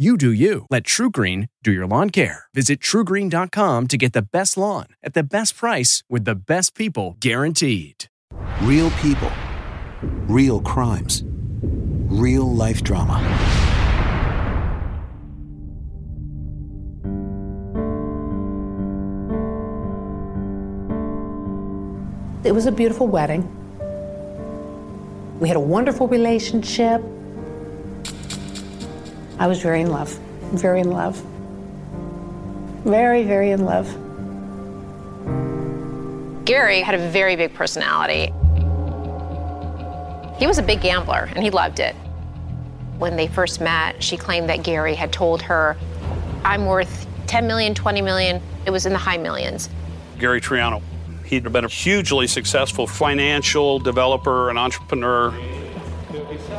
You do you. Let TruGreen do your lawn care. Visit trugreen.com to get the best lawn at the best price with the best people guaranteed. Real people, real crimes, real life drama. It was a beautiful wedding. We had a wonderful relationship. I was very in love, very in love. Very, very in love. Gary had a very big personality. He was a big gambler and he loved it. When they first met, she claimed that Gary had told her, I'm worth 10 million, 20 million. It was in the high millions. Gary Triano. He'd been a hugely successful financial developer, an entrepreneur.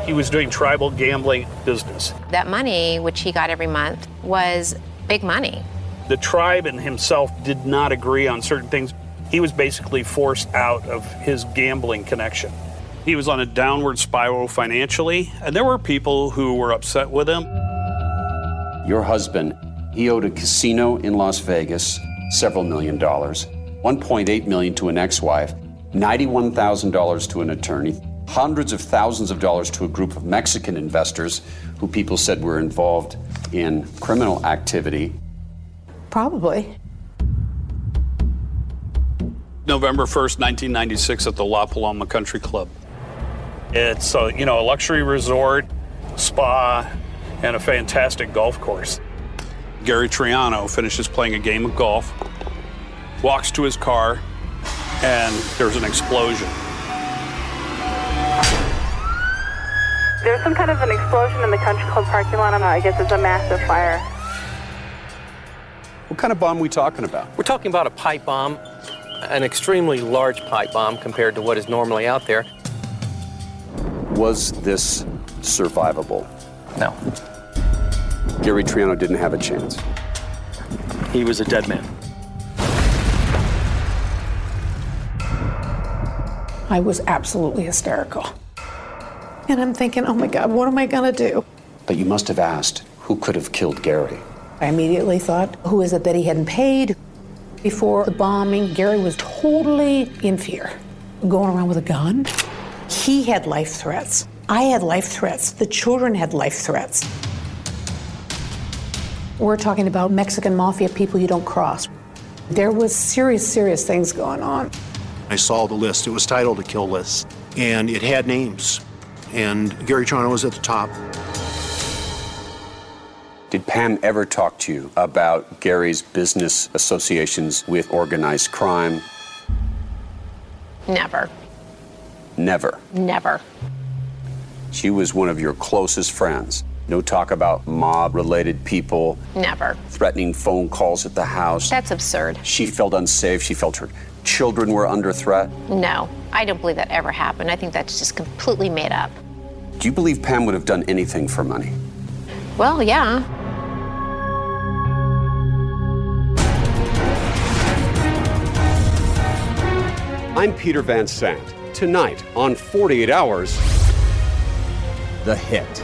He was doing tribal gambling business. That money, which he got every month, was big money. The tribe and himself did not agree on certain things. He was basically forced out of his gambling connection. He was on a downward spiral financially, and there were people who were upset with him. Your husband, he owed a casino in Las Vegas several million dollars, 1.8 million to an ex-wife, $91,000 to an attorney, hundreds of thousands of dollars to a group of Mexican investors who people said were involved in criminal activity. Probably. November 1st, 1996 at the La Paloma Country Club. It's a, you know, a luxury resort, spa, and a fantastic golf course. Gary Triano finishes playing a game of golf, walks to his car, and there's an explosion. There's some kind of an explosion in the country club parking lot. I guess it's a massive fire. What kind of bomb are we talking about? We're talking about a pipe bomb, an extremely large pipe bomb compared to what is normally out there. Was this survivable? No. Gary Triano didn't have a chance. He was a dead man. I was absolutely hysterical. And I'm thinking, oh my God, what am I going to do? But you must have asked who could have killed Gary. I immediately thought, who is it that he hadn't paid? Before the bombing, Gary was totally in fear. Going around with a gun? He had life threats. I had life threats. The children had life threats. We're talking about Mexican mafia people you don't cross. There was serious, serious things going on. I saw the list. It was titled a kill list, and it had names. And Gary Triano was at the top. Did Pam ever talk to you about Gary's business associations with organized crime? Never. Never. Never. She was one of your closest friends. No talk about mob related people Never. threatening phone calls at the house. That's absurd. She felt unsafe. She felt her children were under threat. No, I don't believe that ever happened. I think that's just completely made up. Do you believe Pam would have done anything for money? Well, yeah. I'm Peter Van Sant. Tonight on 48 Hours, The Hit.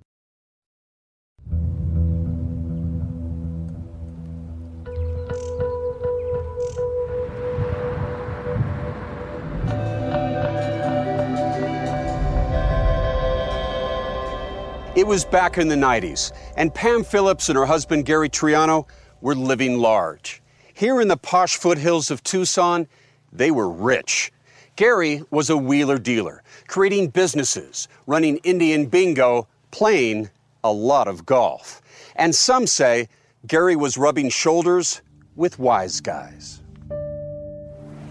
It was back in the 90s, and Pam Phillips and her husband Gary Triano were living large. Here in the posh foothills of Tucson, they were rich. Gary was a wheeler dealer, creating businesses, running Indian bingo, playing a lot of golf. And some say Gary was rubbing shoulders with wise guys.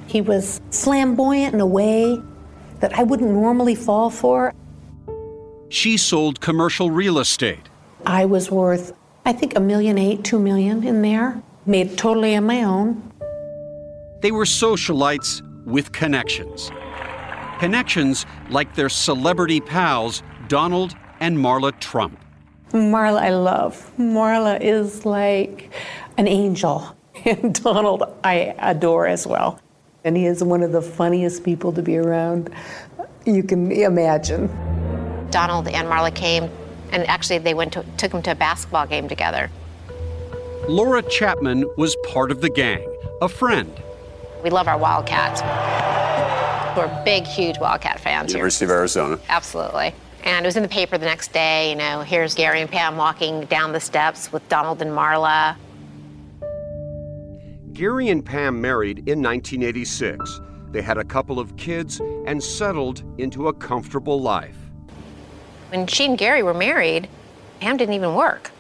He was flamboyant in a way that I wouldn't normally fall for. She sold commercial real estate. I was worth, I think, a million eight, two million in there, made totally on my own. They were socialites with connections. Connections like their celebrity pals, Donald and Marla Trump. Marla, I love. Marla is like an angel. And Donald, I adore as well. And he is one of the funniest people to be around you can imagine. Donald and Marla came, and actually they went to, took him to a basketball game together. Laura Chapman was part of the gang, a friend. We love our Wildcats. We're big, huge Wildcat fans. University here. of Arizona. Absolutely. And it was in the paper the next day, you know, here's Gary and Pam walking down the steps with Donald and Marla. Gary and Pam married in 1986. They had a couple of kids and settled into a comfortable life. When she and Gary were married, Pam didn't even work.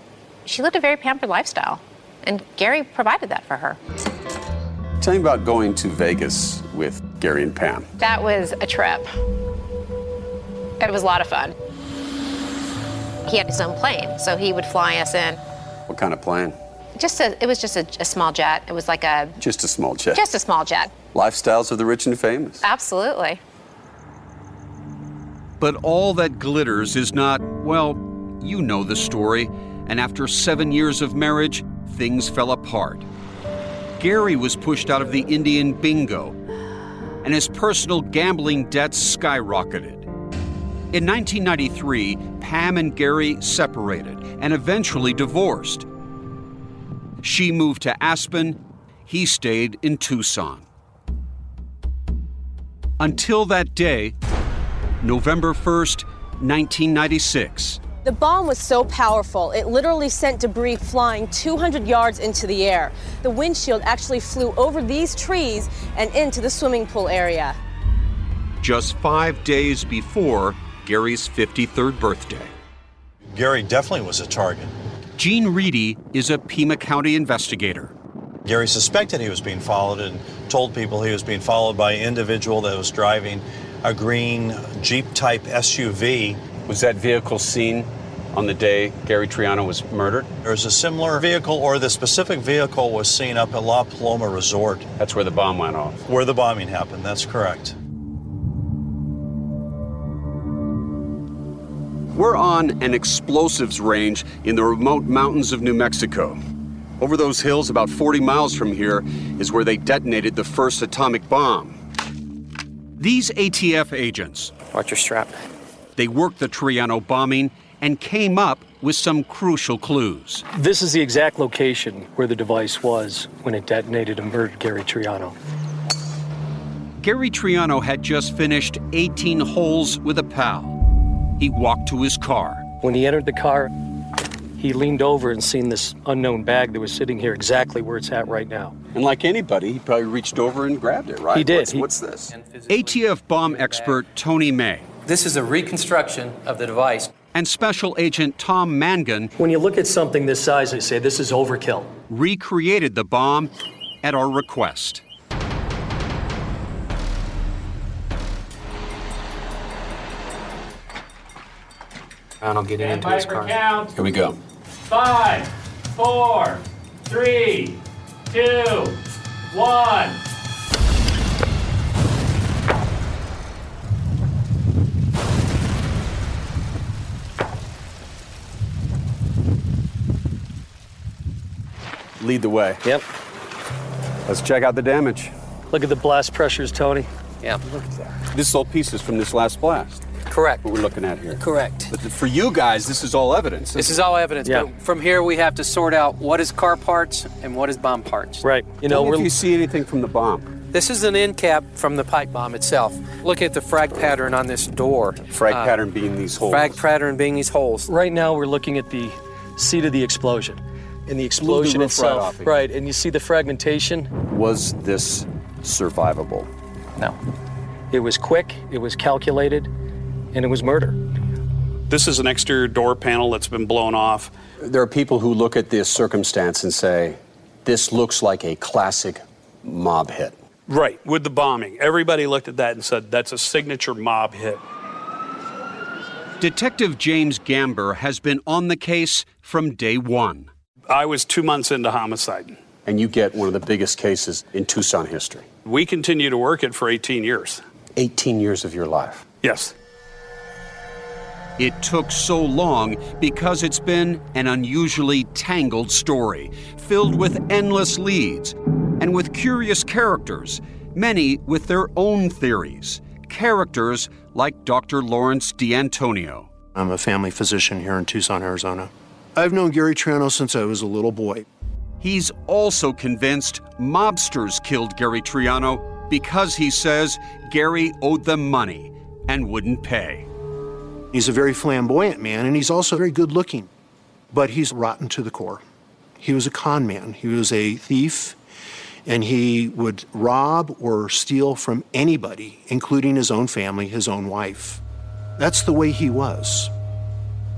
She lived a very pampered lifestyle, and Gary provided that for her. Tell me about going to Vegas with Gary and Pam. That was a trip. It was a lot of fun. He had his own plane, so he would fly us in. What kind of plane? Just a, it was just a, a small jet. It was like a Just a small jet. just a small jet. Lifestyles of the rich and famous. Absolutely. But all that glitters is not, well, you know the story. And after seven years of marriage, things fell apart. Gary was pushed out of the Indian bingo, and his personal gambling debts skyrocketed. In 1993, Pam and Gary separated and eventually divorced. She moved to Aspen, he stayed in Tucson. Until that day, November 1st, 1996. The bomb was so powerful, it literally sent debris flying 200 yards into the air. The windshield actually flew over these trees and into the swimming pool area. just five days before Gary's 53rd birthday. Gary definitely was a target. Gene Reedy is a Pima County investigator. Gary suspected he was being followed and told people he was being followed by an individual that was driving a green Jeep type SUV. Was that vehicle seen on the day Gary Triano was murdered? There's a similar vehicle, or the specific vehicle was seen up at La Paloma Resort. That's where the bomb went off. Where the bombing happened, that's correct. We're on an explosives range in the remote mountains of New Mexico. Over those hills, about 40 miles from here, is where they detonated the first atomic bomb. These ATF agents. Watch your strap. They worked the Triano bombing and came up with some crucial clues. This is the exact location where the device was when it detonated and murdered Gary Triano. Gary Triano had just finished 18 holes with a pal. He walked to his car. When he entered the car, he leaned over and seen this unknown bag that was sitting here exactly where it's at right now. And like anybody, he probably reached over and grabbed it, right? He did. What's, He- what's this? ATF bomb expert Tony May This is a reconstruction of the device. and Special Agent Tom Mangan When you look at something this size, they say this is overkill. recreated the bomb at our request. Triano getting into his car. Here we go. Five, four, three, two, one. Lead the way. Yep. Let's check out the damage. Look at the blast pressures, Tony. Yeah. Look at that. This is all pieces from this last blast. Correct. What we're looking at here. Correct. But for you guys, this is all evidence. This is all evidence. Yeah. But from here, we have to sort out what is car parts and what is bomb parts. Right. You know, me we're if you see anything from the bomb. This is an end cap from the pipe bomb itself. Look at the frag pattern on this door. Frag Uh, pattern being these holes. Frag pattern being these holes. right now we're looking at the seat of the explosion. And the explosion roof right itself. off right, and you see the fragmentation. Was this survivable? No. It was quick, it was calculated, and it was murder. This is an exterior door panel that's been blown off. There are people who look at this circumstance and say, this looks like a classic mob hit. Right, with the bombing. Everybody looked at that and said, that's a signature mob hit. Detective James Gamber has been on the case from day one. I was two months into homicide. And you get one of the biggest cases in Tucson history. We continue to work it for 18 years. 18 years of your life. Yes. It took so long because it's been an unusually tangled story, filled with endless leads and with curious characters, many with their own theories. Characters like Dr. Lawrence D'Antonio. I'm a family physician here in Tucson, Arizona. I've known Gary Triano since I was a little boy. He's also convinced mobsters killed Gary Triano because he says Gary owed them money and wouldn't pay. He's a very flamboyant man, and he's also very good looking, but he's rotten to the core. He was a con man, he was a thief, and he would rob or steal from anybody, including his own family, his own wife. That's the way he was.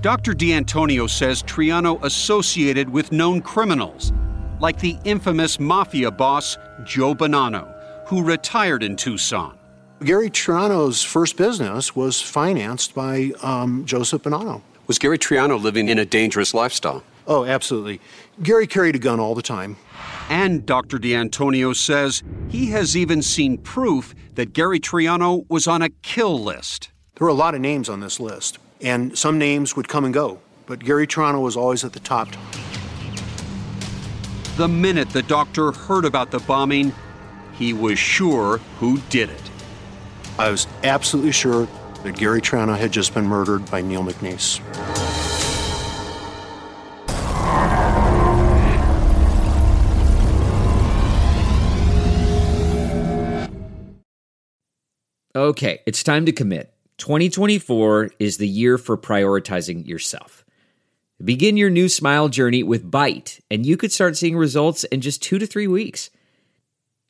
Dr. D'Antonio says Triano associated with known criminals, like the infamous mafia boss Joe Bonanno, who retired in Tucson. Gary Triano's first business was financed by um, Joseph Bonanno. Was Gary Triano living in a dangerous lifestyle? Oh, absolutely. Gary carried a gun all the time. And Dr. D'Antonio says he has even seen proof that Gary Triano was on a kill list. There were a lot of names on this list, and some names would come and go, but Gary Triano was always at the top. The minute the doctor heard about the bombing, he was sure who did it. I was absolutely sure that Gary Triano had just been murdered by Neil McNeese. Okay, it's time to commit. 2024 is the year for prioritizing yourself. Begin your new smile journey with Byte, and you could start seeing results in just two to three weeks.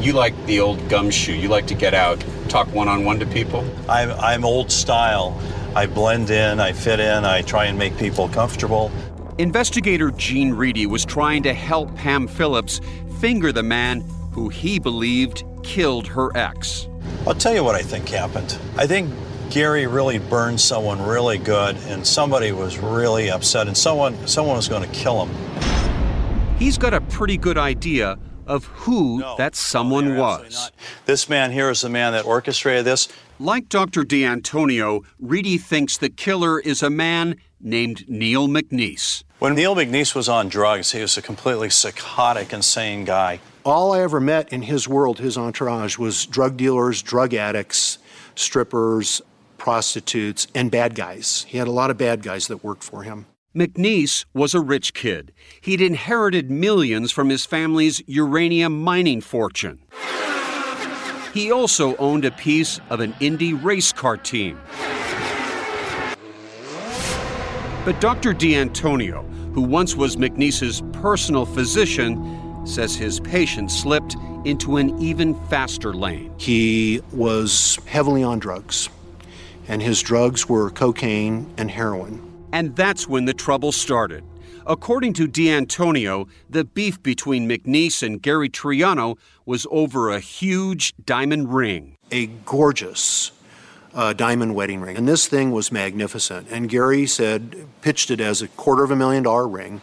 You like the old gumshoe. You like to get out, talk one on one to people? I'm, I'm old style. I blend in, I fit in, I try and make people comfortable. Investigator Gene Reedy was trying to help Pam Phillips finger the man who he believed killed her ex. I'll tell you what I think happened. I think Gary really burned someone really good, and somebody was really upset, and someone someone was going to kill him. He's got a pretty good idea of who no, that someone no, was. This man here is the man that orchestrated this. Like Dr. D'Antonio, Reedy thinks the killer is a man named Neil McNeese. When Neil McNeese was on drugs, he was a completely psychotic, insane guy. All I ever met in his world, his entourage, was drug dealers, drug addicts, strippers, prostitutes, and bad guys. He had a lot of bad guys that worked for him. McNeese was a rich kid. He'd inherited millions from his family's uranium mining fortune. He also owned a piece of an Indy race car team. But Dr. D'Antonio, who once was McNeese's personal physician, says his patient slipped into an even faster lane. He was heavily on drugs, and his drugs were cocaine and heroin. And that's when the trouble started. According to D'Antonio, the beef between McNeese and Gary Triano was over a huge diamond ring. A gorgeous uh, diamond wedding ring. And this thing was magnificent. And Gary said, pitched it as a quarter of a million dollar ring.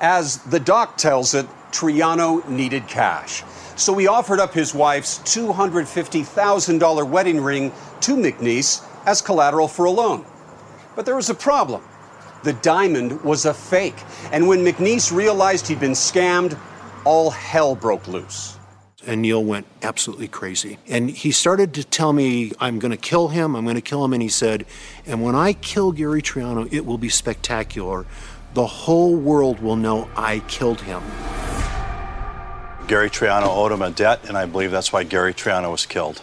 As the doc tells it, Triano needed cash. So he offered up his wife's $250,000 wedding ring to McNeese as collateral for a loan. But there was a problem. The diamond was a fake. And when McNeese realized he'd been scammed, all hell broke loose. And Neil went absolutely crazy. And he started to tell me, I'm going to kill him, I'm going to kill him. And he said, And when I kill Gary Triano, it will be spectacular. The whole world will know I killed him. Gary Triano owed him a debt, and I believe that's why Gary Triano was killed.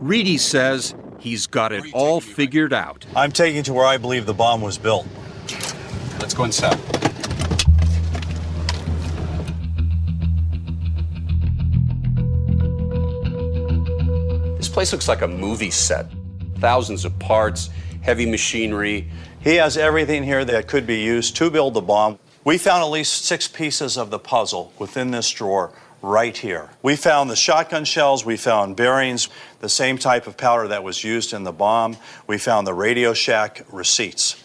Reedy says He's got it all figured out. I'm taking to where I believe the bomb was built. Let's go inside. This place looks like a movie set. Thousands of parts, heavy machinery. He has everything here that could be used to build the bomb. We found at least six pieces of the puzzle within this drawer right here. We found the shotgun shells, we found bearings, the same type of powder that was used in the bomb. We found the Radio Shack receipts.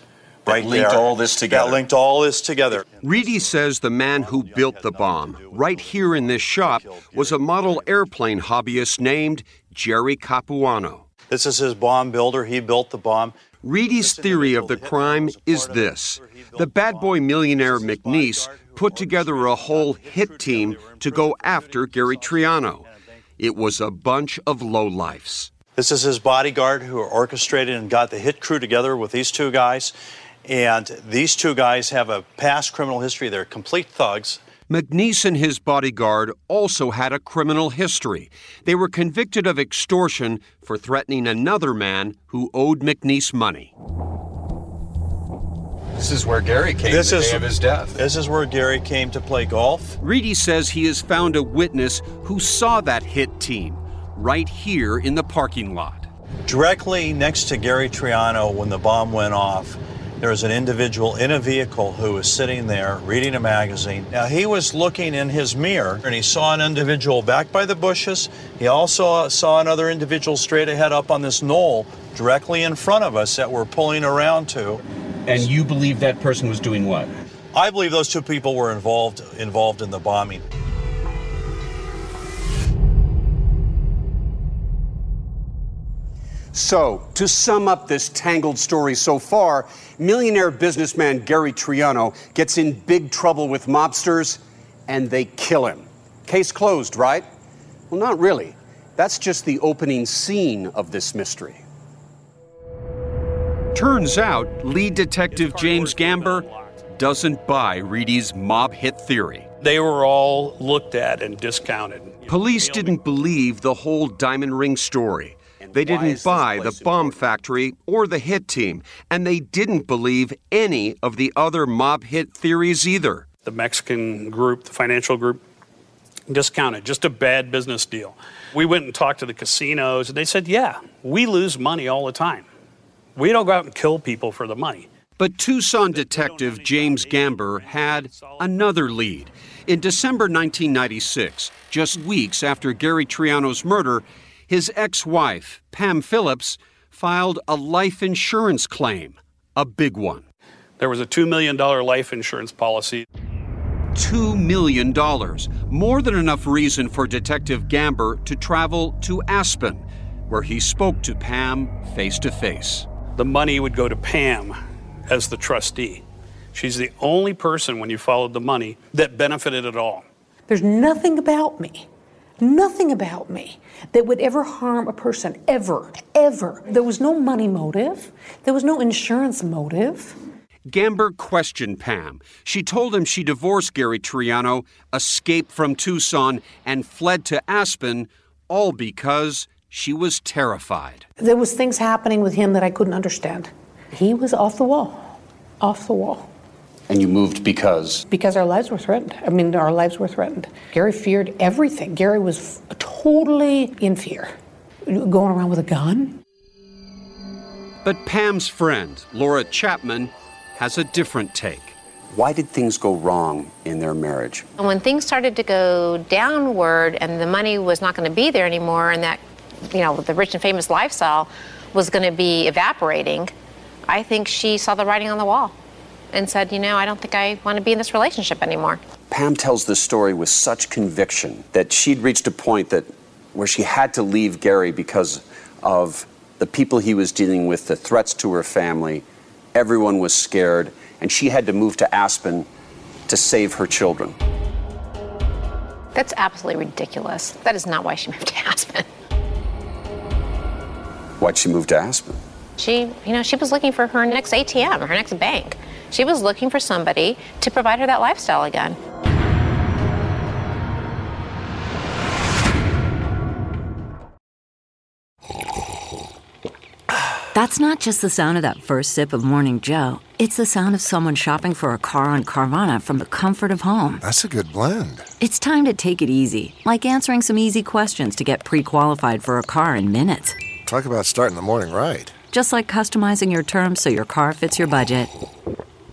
Right that linked there. all this together. That linked all this together. Reedy says the man who built the bomb, right here in this shop, was a model airplane hobbyist named Jerry Capuano. This is his bomb builder. He built the bomb. Reedy's theory of the crime is this the bad boy millionaire McNeese put together a whole hit team to go after Gary Triano. It was a bunch of lowlifes. This is his bodyguard who orchestrated and got the hit crew together with these two guys. And these two guys have a past criminal history. They're complete thugs. McNeese and his bodyguard also had a criminal history. They were convicted of extortion for threatening another man who owed McNeese money. This is where Gary came this the is, day of his death. This is where Gary came to play golf. Reedy says he has found a witness who saw that hit team right here in the parking lot. Directly next to Gary Triano when the bomb went off, There was an individual in a vehicle who was sitting there reading a magazine. Now, he was looking in his mirror and he saw an individual back by the bushes. He also saw another individual straight ahead up on this knoll directly in front of us that we're pulling around to. And you believe that person was doing what? I believe those two people were involved involved in the bombing. So, to sum up this tangled story so far, millionaire businessman Gary Triano gets in big trouble with mobsters and they kill him. Case closed, right? Well, not really. That's just the opening scene of this mystery. Turns out, lead detective James Gamber doesn't buy Reedy's mob hit theory. They were all looked at and discounted. Police didn't believe the whole diamond ring story. They didn't buy the bomb factory or the hit team, and they didn't believe any of the other mob hit theories either. The Mexican group, the financial group, discounted, just a bad business deal. We went and talked to the casinos, and they said, yeah, we lose money all the time. We don't go out and kill people for the money. But Tucson detective James Gamber had another lead. In December 1996, just weeks after Gary Triano's murder, his ex wife, Pam Phillips, filed a life insurance claim, a big one. There was a $2 million life insurance policy. $2 million, more than enough reason for Detective Gamber to travel to Aspen, where he spoke to Pam face to face. The money would go to Pam as the trustee. She's the only person, when you followed the money, that benefited at all. There's nothing about me, nothing about me that would ever harm a person, ever, ever. There was no money motive, there was no insurance motive. Gamber questioned Pam. She told him she divorced Gary Triano, escaped from Tucson, and fled to Aspen, all because she was terrified. There was things happening with him that I couldn't understand. He was off the wall, off the wall. And you moved because? Because our lives were threatened. I mean, our lives were threatened. Gary feared everything. Gary was f- totally in fear. Going around with a gun. But Pam's friend, Laura Chapman, has a different take. Why did things go wrong in their marriage? And when things started to go downward and the money was not going to be there anymore and that, you know, the rich and famous lifestyle was going to be evaporating, I think she saw the writing on the wall and said, you know, I don't think I want to be in this relationship anymore. Pam tells this story with such conviction that she'd reached a point that where she had to leave Gary because of the people he was dealing with, the threats to her family. Everyone was scared, and she had to move to Aspen to save her children. That's absolutely ridiculous. That is not why she moved to Aspen. Why'd she move to Aspen? She, you know, she was looking for her next ATM, her next bank. She was looking for somebody to provide her that lifestyle again. That's not just the sound of that first sip of Morning Joe. It's the sound of someone shopping for a car on Carvana from the comfort of home. That's a good blend. It's time to take it easy, like answering some easy questions to get pre qualified for a car in minutes. Talk about starting the morning right. Just like customizing your terms so your car fits your budget.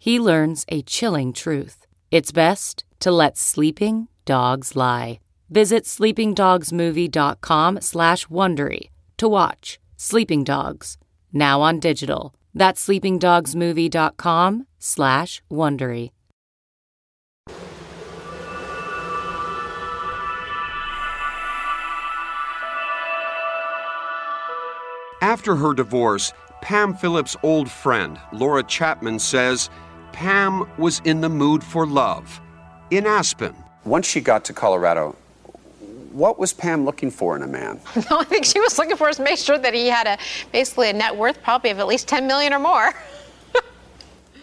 he learns a chilling truth. It's best to let sleeping dogs lie. Visit sleepingdogsmovie.com slash Wondery to watch Sleeping Dogs, now on digital. That's sleepingdogsmovie.com slash Wondery. After her divorce, Pam Phillips' old friend, Laura Chapman, says Pam was in the mood for love in Aspen. Once she got to Colorado, what was Pam looking for in a man? No, I think she was looking for us to make sure that he had a basically a net worth probably of at least 10 million or more.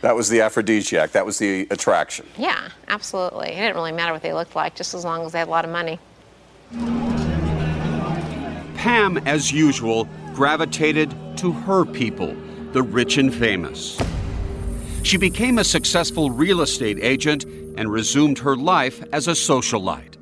That was the aphrodisiac. That was the attraction. Yeah, absolutely. It didn't really matter what they looked like, just as long as they had a lot of money. Pam, as usual, gravitated to her people, the rich and famous. She became a successful real estate agent and resumed her life as a socialite.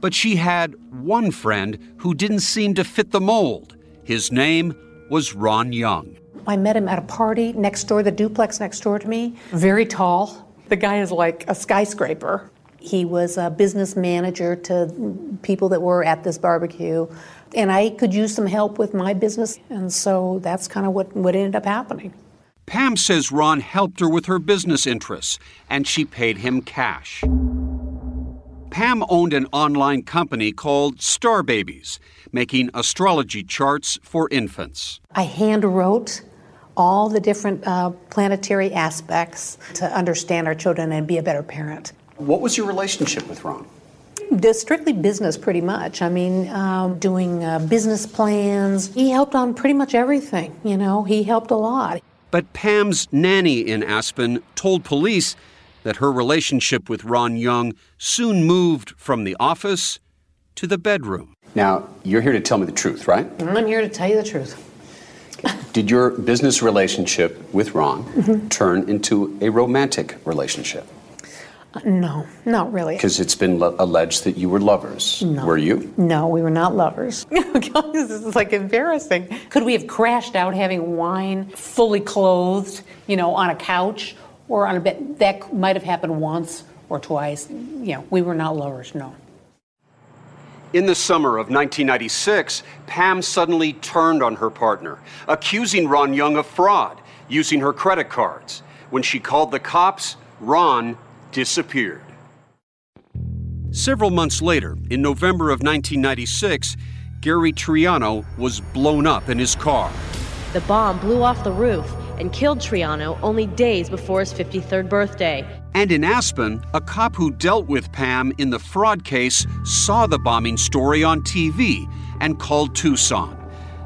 But she had one friend who didn't seem to fit the mold. His name was Ron Young. I met him at a party next door, the duplex next door to me. Very tall. The guy is like a skyscraper. He was a business manager to people that were at this barbecue. And I could use some help with my business. And so that's kind of what, what ended up happening. Pam says Ron helped her with her business interests, and she paid him cash. Pam owned an online company called Star Babies, making astrology charts for infants. I hand wrote all the different uh, planetary aspects to understand our children and be a better parent. What was your relationship with Ron? Strictly business, pretty much. I mean, um, doing uh, business plans. He helped on pretty much everything, you know, he helped a lot. But Pam's nanny in Aspen told police that her relationship with Ron Young soon moved from the office to the bedroom. Now, you're here to tell me the truth, right? I'm here to tell you the truth. Did your business relationship with Ron Mhm. turn into a romantic relationship? No, not really. Because it's been lo- alleged that you were lovers. No. Were you? No, we were not lovers. Oh this is like embarrassing. Could we have crashed out having wine, fully clothed, you know, on a couch or on a bed? That might have happened once or twice. You know, we were not lovers, no. In the summer of 1996, Pam suddenly turned on her partner, accusing Ron Young of fraud using her credit cards. When she called the cops, Ron disappeared. Several months later, in November of 1996, Gary Triano was blown up in his car. The bomb blew off the roof and killed Triano only days before his 53rd birthday. And in Aspen, a cop who dealt with Pam in the fraud case saw the bombing story on TV and called Tucson.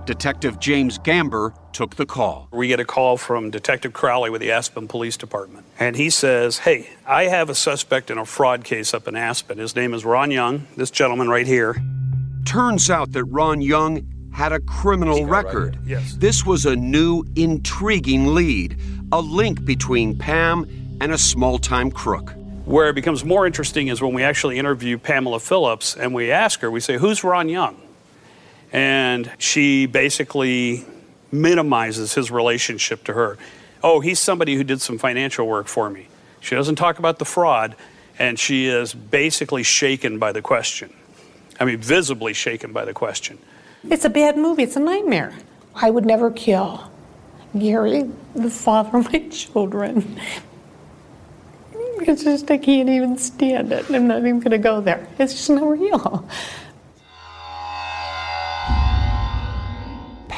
Detective James Gamber took the call. We get a call from Detective Crowley with the Aspen Police Department. And he says, Hey, I have a suspect in a fraud case up in Aspen. His name is Ron Young, this gentleman right here. Turns out that Ron Young had a criminal record. Yes. This was a new, intriguing lead, a link between Pam and a small time crook. Where it becomes more interesting is when we actually interview Pamela Phillips and we ask her, we say, Who's Ron Young? And she basically minimizes his relationship to her. Oh, he's somebody who did some financial work for me. She doesn't talk about the fraud, and she is basically shaken by the question. I mean, visibly shaken by the question. It's a bad movie. It's a nightmare. I would never kill Gary, the father of my children. It's just, I can't even stand it. I'm not even going to go there. It's just not real.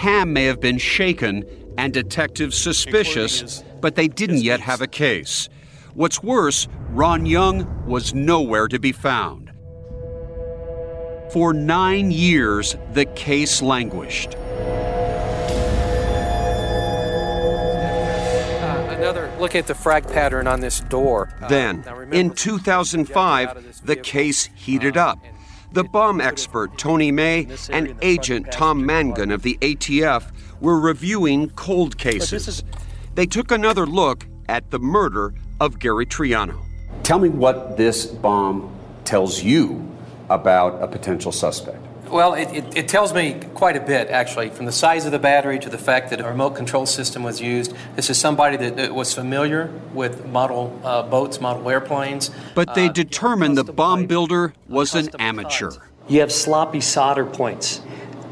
Pam may have been shaken and detectives suspicious, but they didn't yet have a case. What's worse, Ron Young was nowhere to be found. For nine years, the case languished. Uh, another look at the frag pattern on this door. Uh, Then, now remember, in 2005, the case heated up. The bomb expert Tony May and agent Tom Mangan of the ATF were reviewing cold cases. They took another look at the murder of Gary Triano. Tell me what this bomb tells you about a potential suspect. Well, it, it, it tells me quite a bit, actually, from the size of the battery to the fact that a remote control system was used. This is somebody that, that was familiar with model uh, boats, model airplanes. But they determined the bomb builder was an amateur. You have sloppy solder points.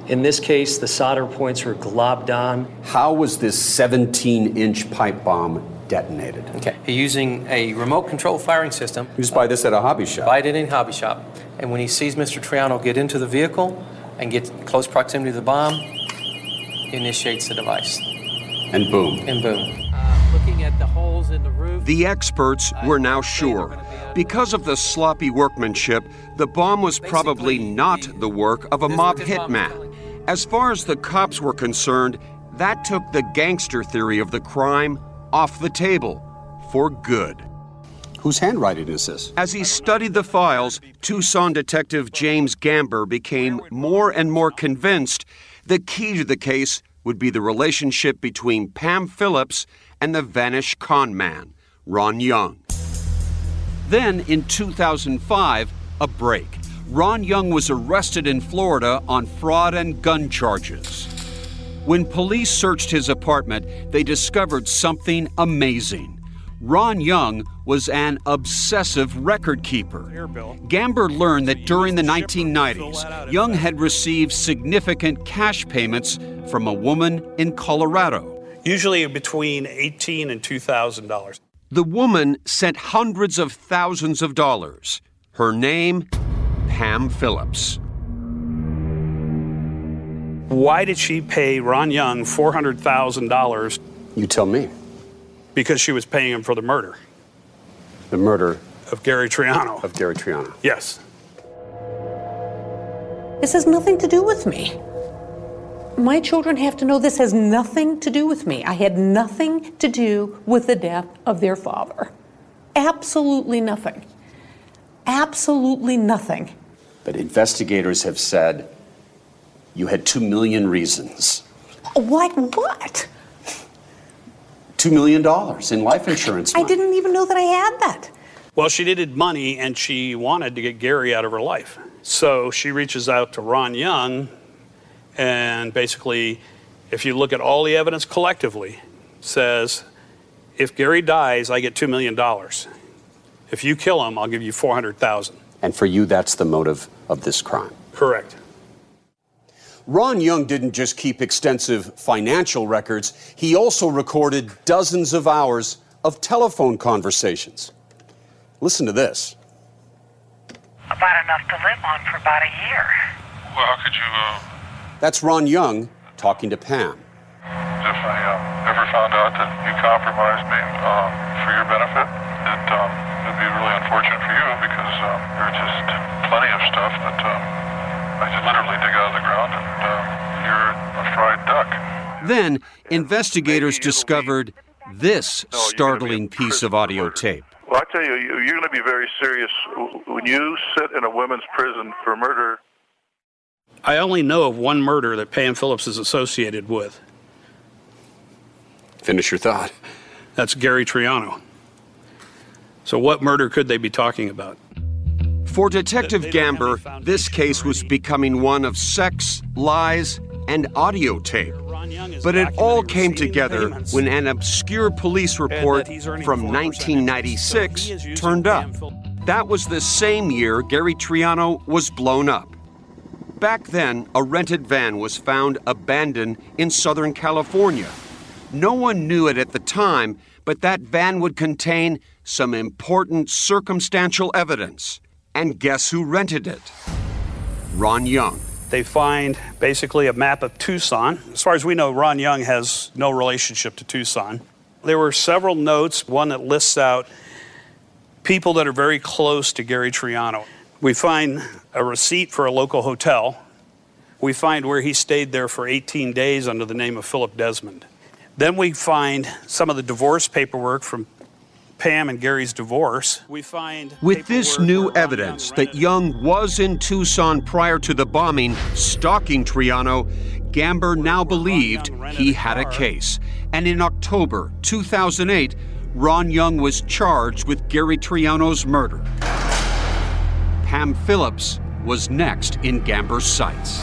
In this case, the solder points were globbed on. How was this 17 inch pipe bomb detonated? Okay. Using a remote control firing system. You just buy this at a hobby shop. Buy it in a hobby shop. And when he sees Mr. Triano get into the vehicle and get close proximity to the bomb, he initiates the device. And boom. And boom. Uh, looking at the holes in the roof. The experts were now sure. Because of the sloppy workmanship, the bomb was probably not the work of a mob hitman. As far as the cops were concerned, that took the gangster theory of the crime off the table. for good. Whose handwriting is this? As he studied the files, Tucson detective James Gamber became more and more convinced the key to the case would be the relationship between Pam Phillips and the vanished con man, Ron Young. Then, in 2005, a break. Ron Young was arrested in Florida on fraud and gun charges. When police searched his apartment, they discovered something amazing. Ron Young was an obsessive record keeper. Gamber learned that during the 1990s, Young had received significant cash payments from a woman in Colorado. Usually between eighteen and two thousand dollars. The woman sent hundreds of thousands of dollars. Her name, Pam Phillips. Why did she pay Ron Young four hundred thousand dollars? You tell me. Because she was paying him for the murder The murder of Gary Triano. of Gary Triano. Yes. This has nothing to do with me. My children have to know this has nothing to do with me. I had nothing to do with the death of their father. Absolutely nothing. Absolutely nothing. But investigators have said you had two million reasons. What? What? Two million dollars in life insurance. I didn't even know that I had that. Well, she needed money and she wanted to get Gary out of her life. So she reaches out to Ron Young, and basically, if you look at all the evidence collectively, says, if Gary dies, I get $2 million. If you kill him, I'll give you 400000 And for you, that's the motive of this crime. Correct. Ron Young didn't just keep extensive financial records, he also recorded dozens of hours of telephone conversations. Listen to this. About enough to live on for about a year. Well, how could you, uh, That's Ron Young talking to Pam. if I um, ever found out that you compromised me um, for your benefit, it um, would be really unfortunate for you because um, there's just plenty of stuff that um, I could literally dig out of the ground and um, you're a fried duck. Then, investigators discovered this startling piece of audio tape. Well, I tell you, you you're going to be very serious when you sit in a women's prison for murder. I only know of one murder that Pam Phillips is associated with. Finish your thought. That's Gary Triano. So, what murder could they be talking about? For Detective Gamber, this case was becoming one of sex, lies, and audio tape. But it all came together when an obscure police report from 1996 turned up. That was the same year Gary Triano was blown up. Back then, a rented van was found abandoned in Southern California. No one knew it at the time, but that van would contain some important circumstantial evidence. And guess who rented it? Ron Young. They find basically a map of Tucson. As far as we know, Ron Young has no relationship to Tucson. There were several notes, one that lists out people that are very close to Gary Triano. We find a receipt for a local hotel. We find where he stayed there for 18 days under the name of Philip Desmond. Then we find some of the divorce paperwork from Pam and Gary's divorce. We find With this new evidence that Young was in Tucson prior to the bombing, stalking Triano, Gamber now believed he had a case. And in October 2008, Ron Young was charged with Gary Triano's murder. Pam Phillips was next in Gamber's sights.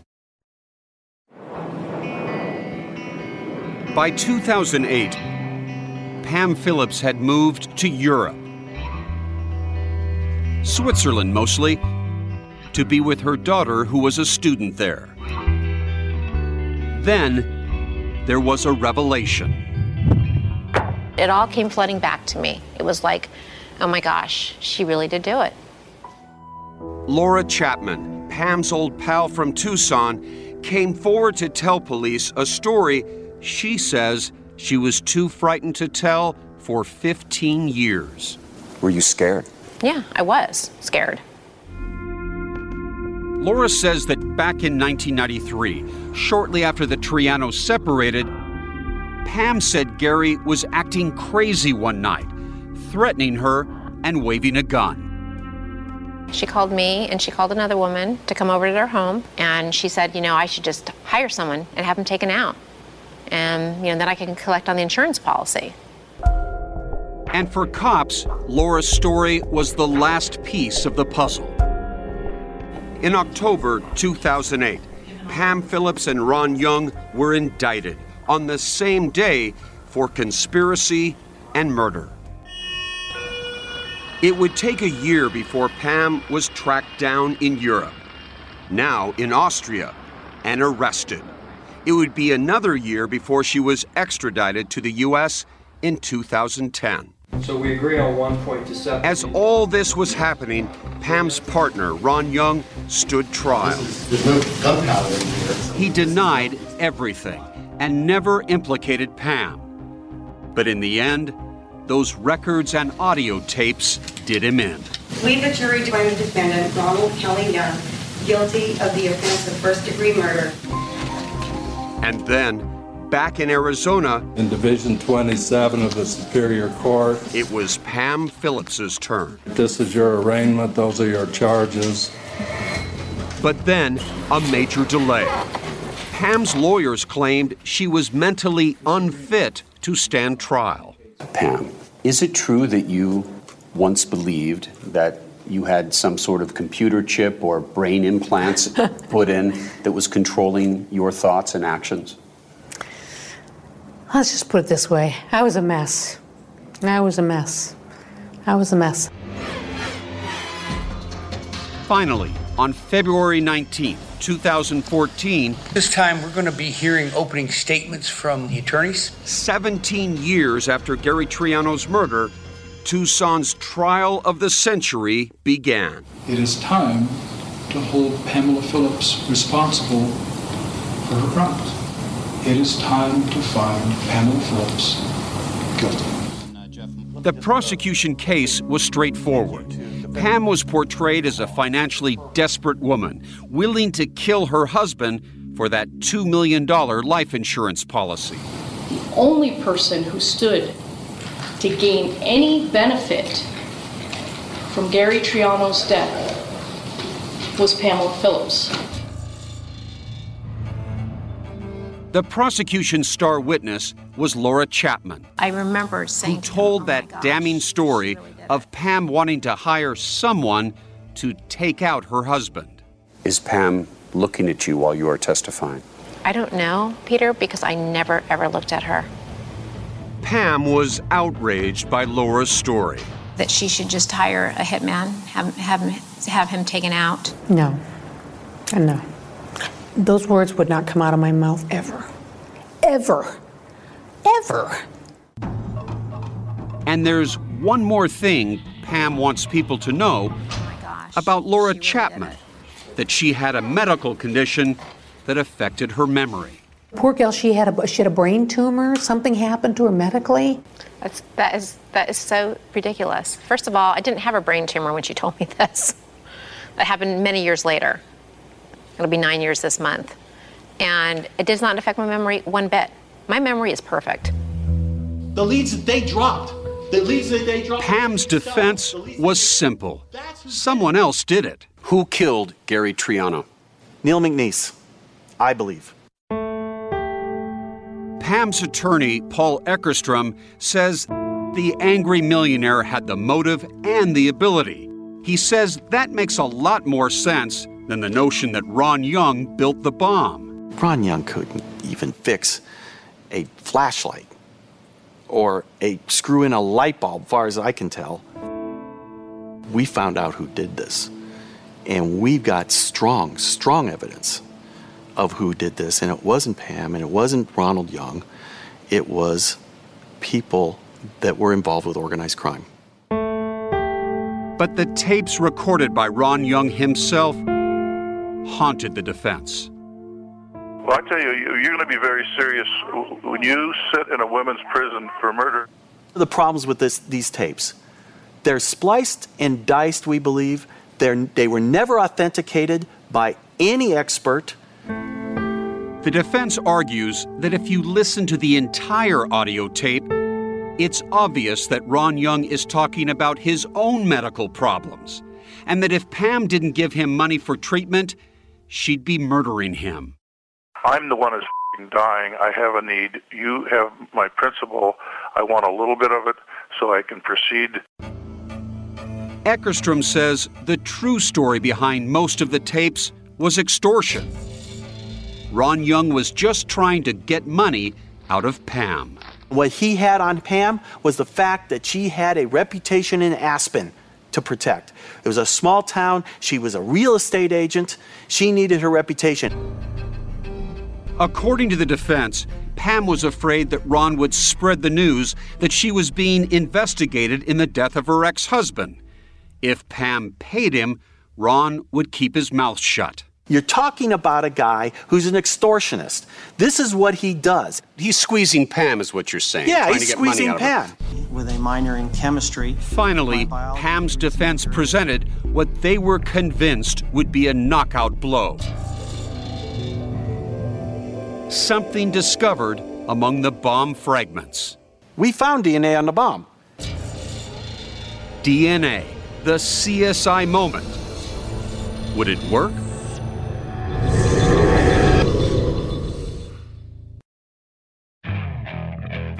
By 2008, Pam Phillips had moved to Europe, Switzerland mostly, to be with her daughter who was a student there. Then there was a revelation. It all came flooding back to me. It was like, oh my gosh, she really did do it. Laura Chapman, Pam's old pal from Tucson, came forward to tell police a story she says she was too frightened to tell for 15 years. Were you scared? Yeah, I was scared. Laura says that back in 1993, shortly after the Trianos separated, Pam said Gary was acting crazy one night, threatening her and waving a gun. She called me and she called another woman to come over to their home and she said, you know, I should just hire someone and have them taken out. And, you know, then I can collect on the insurance policy. And for cops, Laura's story was the last piece of the puzzle. In October 2008, Pam Phillips and Ron Young were indicted on the same day for conspiracy and murder. It would take a year before Pam was tracked down in Europe, now in Austria, and arrested. It would be another year before she was extradited to the U.S. in 2010. So we agree on one point to seven. As all this was happening, Pam's partner, Ron Young, stood trial. There's no gunpowder in here. He denied everything and never implicated Pam. But in the end, those records and audio tapes did him in. We, the jury, find the defendant, Ronald Kelly Young, guilty of the offense of first degree murder. And then, back in Arizona, In Division 27 of the Superior Court, it was Pam Phillips's turn. this is your arraignment, those are your charges. But then, a major delay. Pam's lawyers claimed she was mentally unfit to stand trial. Pam, is it true that you once believed that you had some sort of computer chip or brain implants put in that was controlling your thoughts and actions? Let's just put it this way I was a mess. I was a mess. I was a mess. Finally, on February 19, 2014, This time, we're going to be hearing opening statements from the attorneys. 17 years after Gary Triano's murder, Tucson's trial of the century began. It is time to hold Pamela Phillips responsible for her crimes. It is time to find Pamela Phillips guilty. The prosecution case was straightforward. Pam was portrayed as a financially desperate woman, willing to kill her husband for that $2 million life insurance policy. The only person who stood to gain any benefit from Gary Triano's death was Pamela Phillips. The prosecution's star witness was Laura Chapman, I remember saying, who told oh that damning story of Pam wanting to hire someone to take out her husband. Is Pam looking at you while you are testifying? I don't know, Peter, because I never ever looked at her. Pam was outraged by Laura's story. That she should just hire a hitman, have, have, have him taken out. No. And no. Those words would not come out of my mouth ever. Ever. Ever. And there's one more thing Pam wants people to know oh about Laura Chapman that she had a medical condition that affected her memory. Poor girl, she had a she had a brain tumor. Something happened to her medically. That's, that is that is so ridiculous. First of all, I didn't have a brain tumor when she told me this. That happened many years later. It'll be nine years this month, and it does not affect my memory one bit. My memory is perfect. The leads that they dropped, the leads that they dropped. Pam's defense was simple someone else did it. Who killed Gary Triano? Neil McNeese, I believe. Pam's attorney, Paul Eckerstrom, says the angry millionaire had the motive and the ability. He says that makes a lot more sense than the notion that Ron Young built the bomb. Ron Young couldn't even fix a flashlight or a screw in a light bulb, far as I can tell. We found out who did this, and we've got strong, strong evidence of who did this. And it wasn't Pam, and it wasn't Ronald Young. It was people that were involved with organized crime. But the tapes recorded by Ron Young himself haunted the defense. Well, I tell you, you're going to be very serious when you sit in a women's prison for murder. The problems with this, these tapes, they're spliced and diced, we believe. They're, they were never authenticated by any expert. The defense argues that if you listen to the entire audio tape, it's obvious that Ron Young is talking about his own medical problems, and that if Pam didn't give him money for treatment, she'd be murdering him. I'm the one who's dying. I have a need. You have my principal. I want a little bit of it so I can proceed. Eckerstrom says the true story behind most of the tapes was extortion. Ron Young was just trying to get money out of Pam. What he had on Pam was the fact that she had a reputation in Aspen to protect. It was a small town. She was a real estate agent. She needed her reputation. According to the defense, Pam was afraid that Ron would spread the news that she was being investigated in the death of her ex husband. If Pam paid him, Ron would keep his mouth shut. You're talking about a guy who's an extortionist. This is what he does. He's squeezing Pam, is what you're saying. Yeah, he's to get money squeezing out. Pam. With a minor in chemistry. Finally, Pam's defense presented what they were convinced would be a knockout blow. Something discovered among the bomb fragments. We found DNA on the bomb. DNA, the CSI moment. Would it work?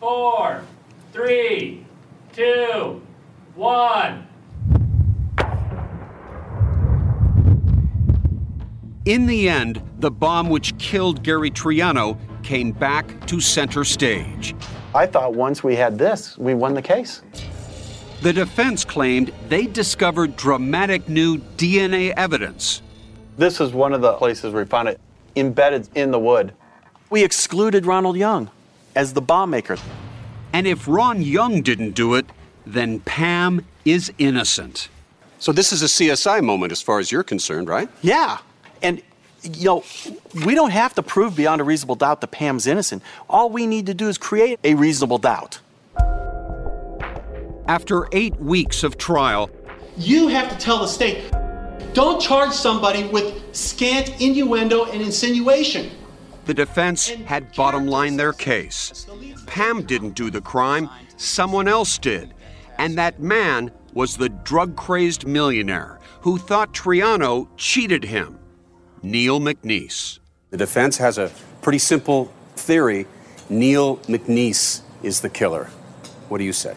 Five, four, three, two, one. In the end, the bomb which killed Gary Triano came back to center stage. I thought once we had this, we won the case. The defense claimed they discovered dramatic new DNA evidence. This is one of the places we found it embedded in the wood. We excluded Ronald Young as the bomb maker. And if Ron Young didn't do it, then Pam is innocent. So this is a CSI moment as far as you're concerned, right? Yeah. And, you know, we don't have to prove beyond a reasonable doubt that Pam's innocent. All we need to do is create a reasonable doubt. After eight weeks of trial, You have to tell the state don't charge somebody with scant innuendo and insinuation. The defense had bottom line their case. Pam didn't do the crime, someone else did. And that man was the drug crazed millionaire who thought Triano cheated him Neil McNeese. The defense has a pretty simple theory. Neil McNeese is the killer. What do you say?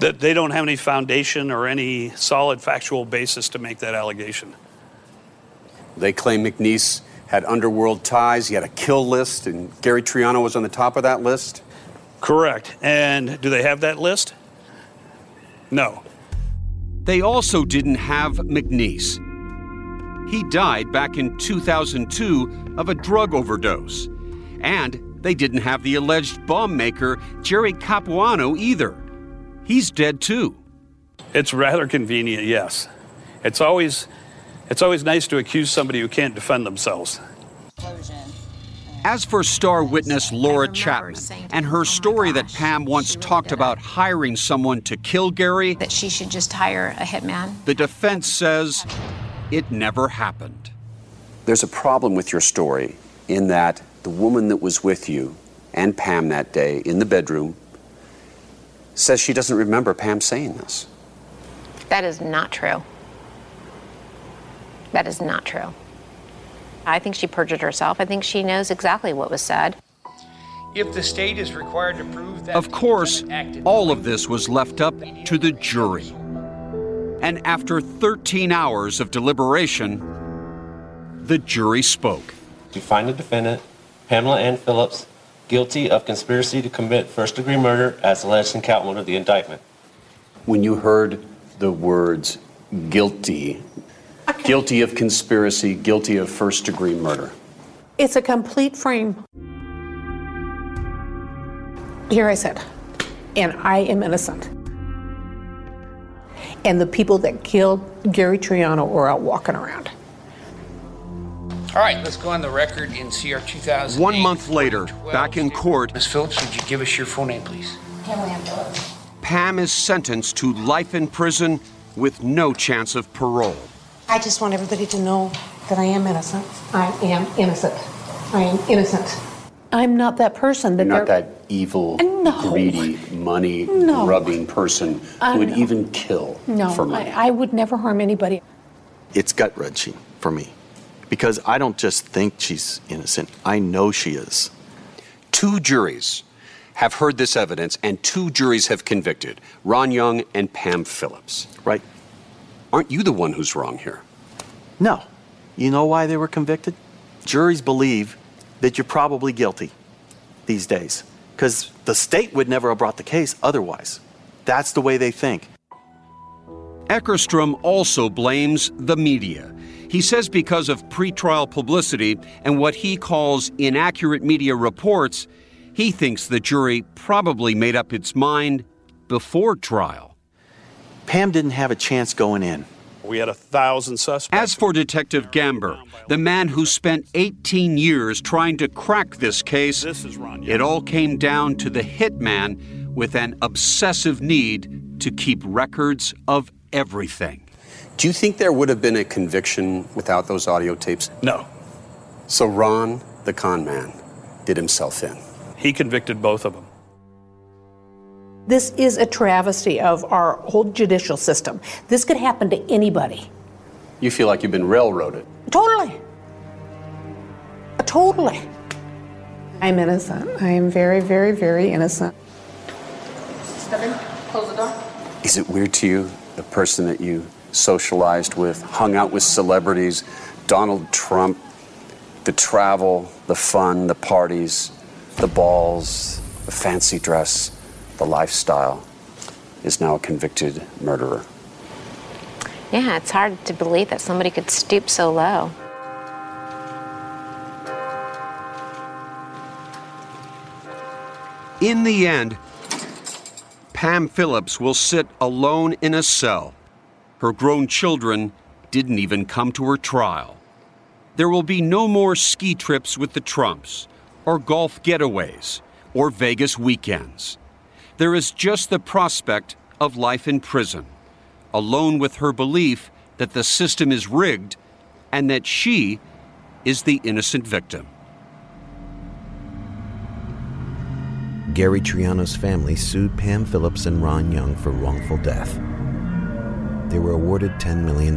That they don't have any foundation or any solid factual basis to make that allegation. They claim McNeese had underworld ties, he had a kill list, and Gary Triano was on the top of that list? Correct. And do they have that list? No. They also didn't have McNeese. He died back in 2002 of a drug overdose. And they didn't have the alleged bomb maker, Jerry Capuano, either. He's dead too. It's rather convenient, yes. It's always it's always nice to accuse somebody who can't defend themselves. As for star witness Laura Chapman and her story that Pam once talked about hiring someone to kill Gary, That she should just hire a hitman. the defense says it never happened. There's a problem with your story in that the woman that was with you and Pam that day in the bedroom says she doesn't remember Pam saying this. That is not true. That is not true. I think she perjured herself. I think she knows exactly what was said. If the state is required to prove that Of course, all of this was left up to the jury. And after 13 hours of deliberation, the jury spoke. To find the defendant, Pamela Ann Phillips, guilty of conspiracy to commit first degree murder as alleged in count one of the indictment. When you heard the words guilty, guilty of conspiracy, guilty of first degree murder, It's a complete frame. Here I said, and I am innocent. And the people that killed Gary Triano are out walking around. All right, let's go on the record in CR 2000. One month later, back in court, Ms. Phillips, would you give us your full name, please? Pam Pam is sentenced to life in prison with no chance of parole. I just want everybody to know that I am innocent. I am innocent. I am innocent. I'm not that person that you're not that evil, No. greedy, money No. grubbing person Uh, who would no. even kill No, for money. I, I would never harm anybody. It's gut wrenching for me because I don't just think she's innocent, I know she is. Two juries have heard this evidence, and two juries have convicted Ron Young and Pam Phillips. Right. Aren't you the one who's wrong here? No. You know why they were convicted? Juries believe that you're probably guilty these days because the state would never have brought the case otherwise. That's the way they think. Eckerstrom also blames the media. He says because of pretrial publicity and what he calls inaccurate media reports, he thinks the jury probably made up its mind before trial. Pam didn't have a chance going in. We had a thousand suspects. As for Detective Gamber, the man who spent 18 years trying to crack this case, this it all came down to the hitman with an obsessive need to keep records of everything. Do you think there would have been a conviction without those audio tapes? No. So Ron, the con man, did himself in. He convicted both of them. This is a travesty of our whole judicial system. This could happen to anybody. You feel like you've been railroaded. Totally. Totally. I'm innocent. I am very, very, very innocent. Step in, close the door. Is it weird to you, the person that you socialized with, hung out with celebrities, Donald Trump, the travel, the fun, the parties, the balls, the fancy dress, the lifestyle, is now a convicted murderer? Yeah, it's hard to believe that somebody could stoop so low. In the end, Pam Phillips will sit alone in a cell. Her grown children didn't even come to her trial. There will be no more ski trips with the Trumps, or golf getaways, or Vegas weekends. There is just the prospect of life in prison, alone with her belief that the system is rigged and that she is the innocent victim. Gary Triano's family sued Pam Phillips and Ron Young for wrongful death. They were awarded $10 million.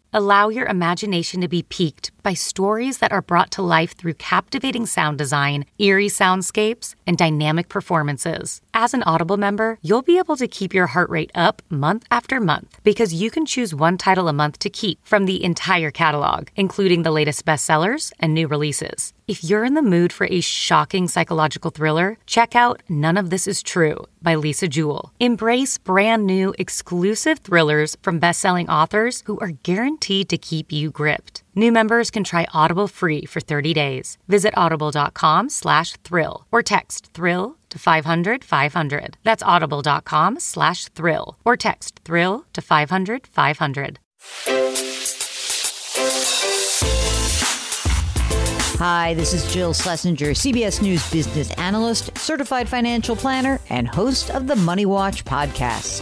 Allow your imagination to be piqued by stories that are brought to life through captivating sound design, eerie soundscapes, and dynamic performances. As an Audible member, you'll be able to keep your heart rate up month after month because you can choose one title a month to keep from the entire catalog, including the latest bestsellers and new releases. If you're in the mood for a shocking psychological thriller, check out None of This Is True by Lisa Jewell. Embrace brand new exclusive thrillers from best-selling authors who are guaranteed to keep you gripped. New members can try Audible free for 30 days. Visit audible.com slash thrill or text thrill to 500 500. That's audible.com slash thrill or text thrill to 500 500. Hi, this is Jill Schlesinger, CBS News business analyst, certified financial planner, and host of the Money Watch podcast.